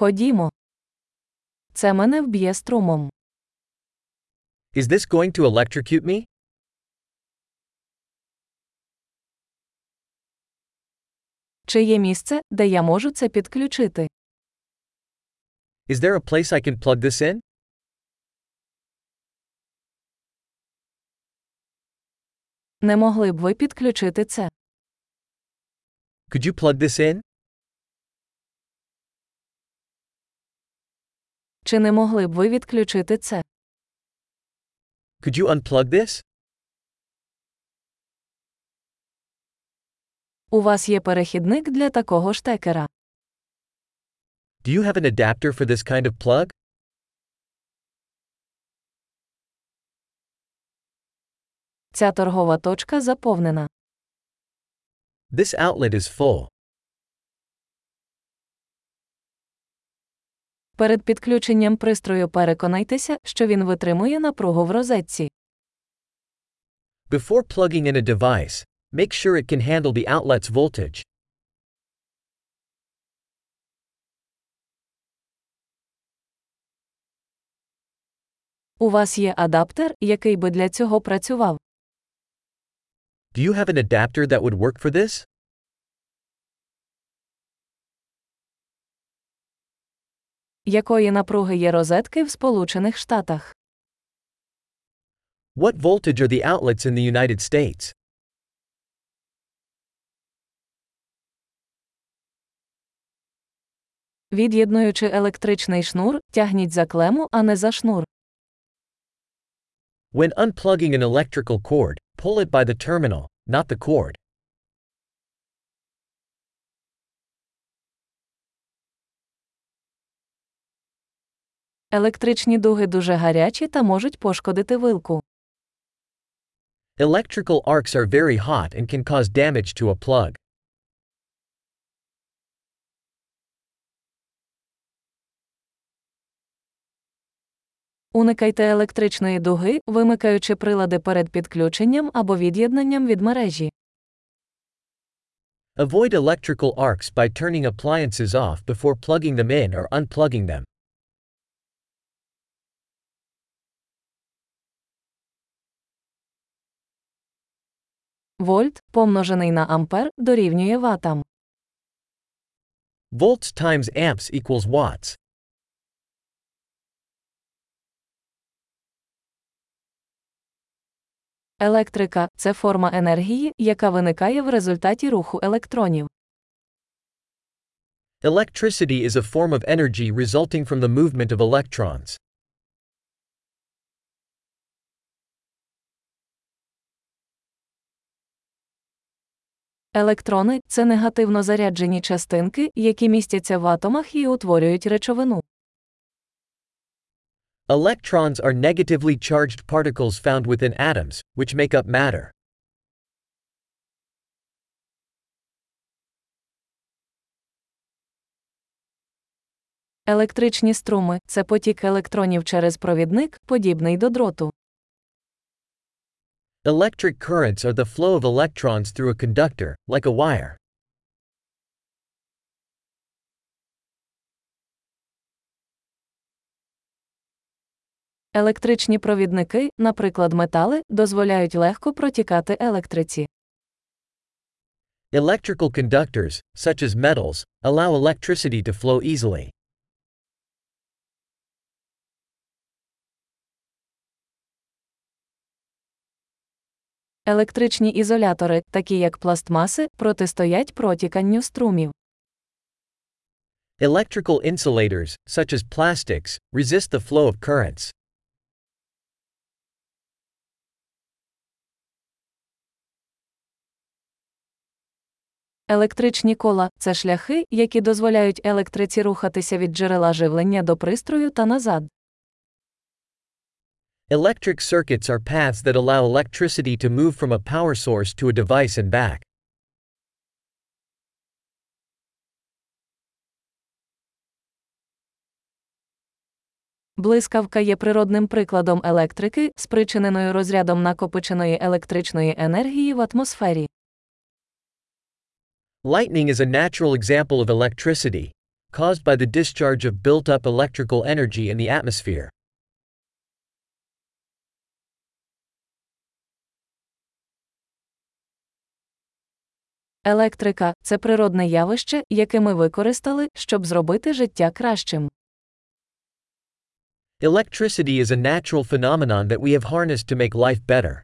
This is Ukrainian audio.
Ходімо. Це мене вб'є струмом. Is this going to electrocute me? Чи є місце, де я можу це підключити? Is there a place I can plug this in? Не могли б ви підключити це? Could you plug this in? Чи не могли б ви відключити це? Could you unplug this? У вас є перехідник для такого штекера. Do you have an adapter for this kind of plug? Ця торгова точка заповнена. This outlet is full. Перед підключенням пристрою переконайтеся, що він витримує напругу в розетці. Before plugging in a device, make sure it can handle the outlet's voltage. У вас є адаптер, який би для цього працював. Do you have an adapter that would work for this? Якої напруги є розетки в Сполучених Штатах? What voltage are the outlets in the United States? Від'єднуючи електричний шнур, тягніть за клему, а не за шнур. When unplugging an electrical cord, pull it by the terminal, not the cord. Електричні дуги дуже гарячі та можуть пошкодити вилку. Electrical arcs are very hot and can cause damage to a plug. Уникайте електричної дуги, вимикаючи прилади перед підключенням або від'єднанням від мережі. Avoid electrical arcs by turning appliances off before plugging them in or unplugging them. Вольт, помножений на ампер, дорівнює ватам. Volts times amps equals watts. Електрика це форма енергії, яка виникає в результаті руху електронів. Electricity is a form of energy resulting from the movement of electrons. Електрони це негативно заряджені частинки, які містяться в атомах і утворюють речовину. Electrons are negatively charged particles found within atoms, which make up matter. Електричні струми це потік електронів через провідник, подібний до дроту. Electric currents are the flow of electrons through a conductor, like a wire. Електричні провідники, наприклад, метали, дозволяють легко протікати електриці. Electrical conductors, such as metals, allow electricity to flow easily. Електричні ізолятори, такі як пластмаси, протистоять протіканню струмів. Electrical insulators, such as plastics, resist the flow of currents. Електричні кола це шляхи, які дозволяють електриці рухатися від джерела живлення до пристрою та назад. Electric circuits are paths that allow electricity to move from a power source to a device and back. Блискавка є природним прикладом електрики, спричиненою розрядом накопиченої електричної енергії в атмосфері. Lightning is a natural example of electricity. caused by the discharge of built up electrical energy in the atmosphere. Електрика це природне явище, яке ми використали, щоб зробити життя кращим. Electricity is a natural phenomenon that we have harnessed to make life better.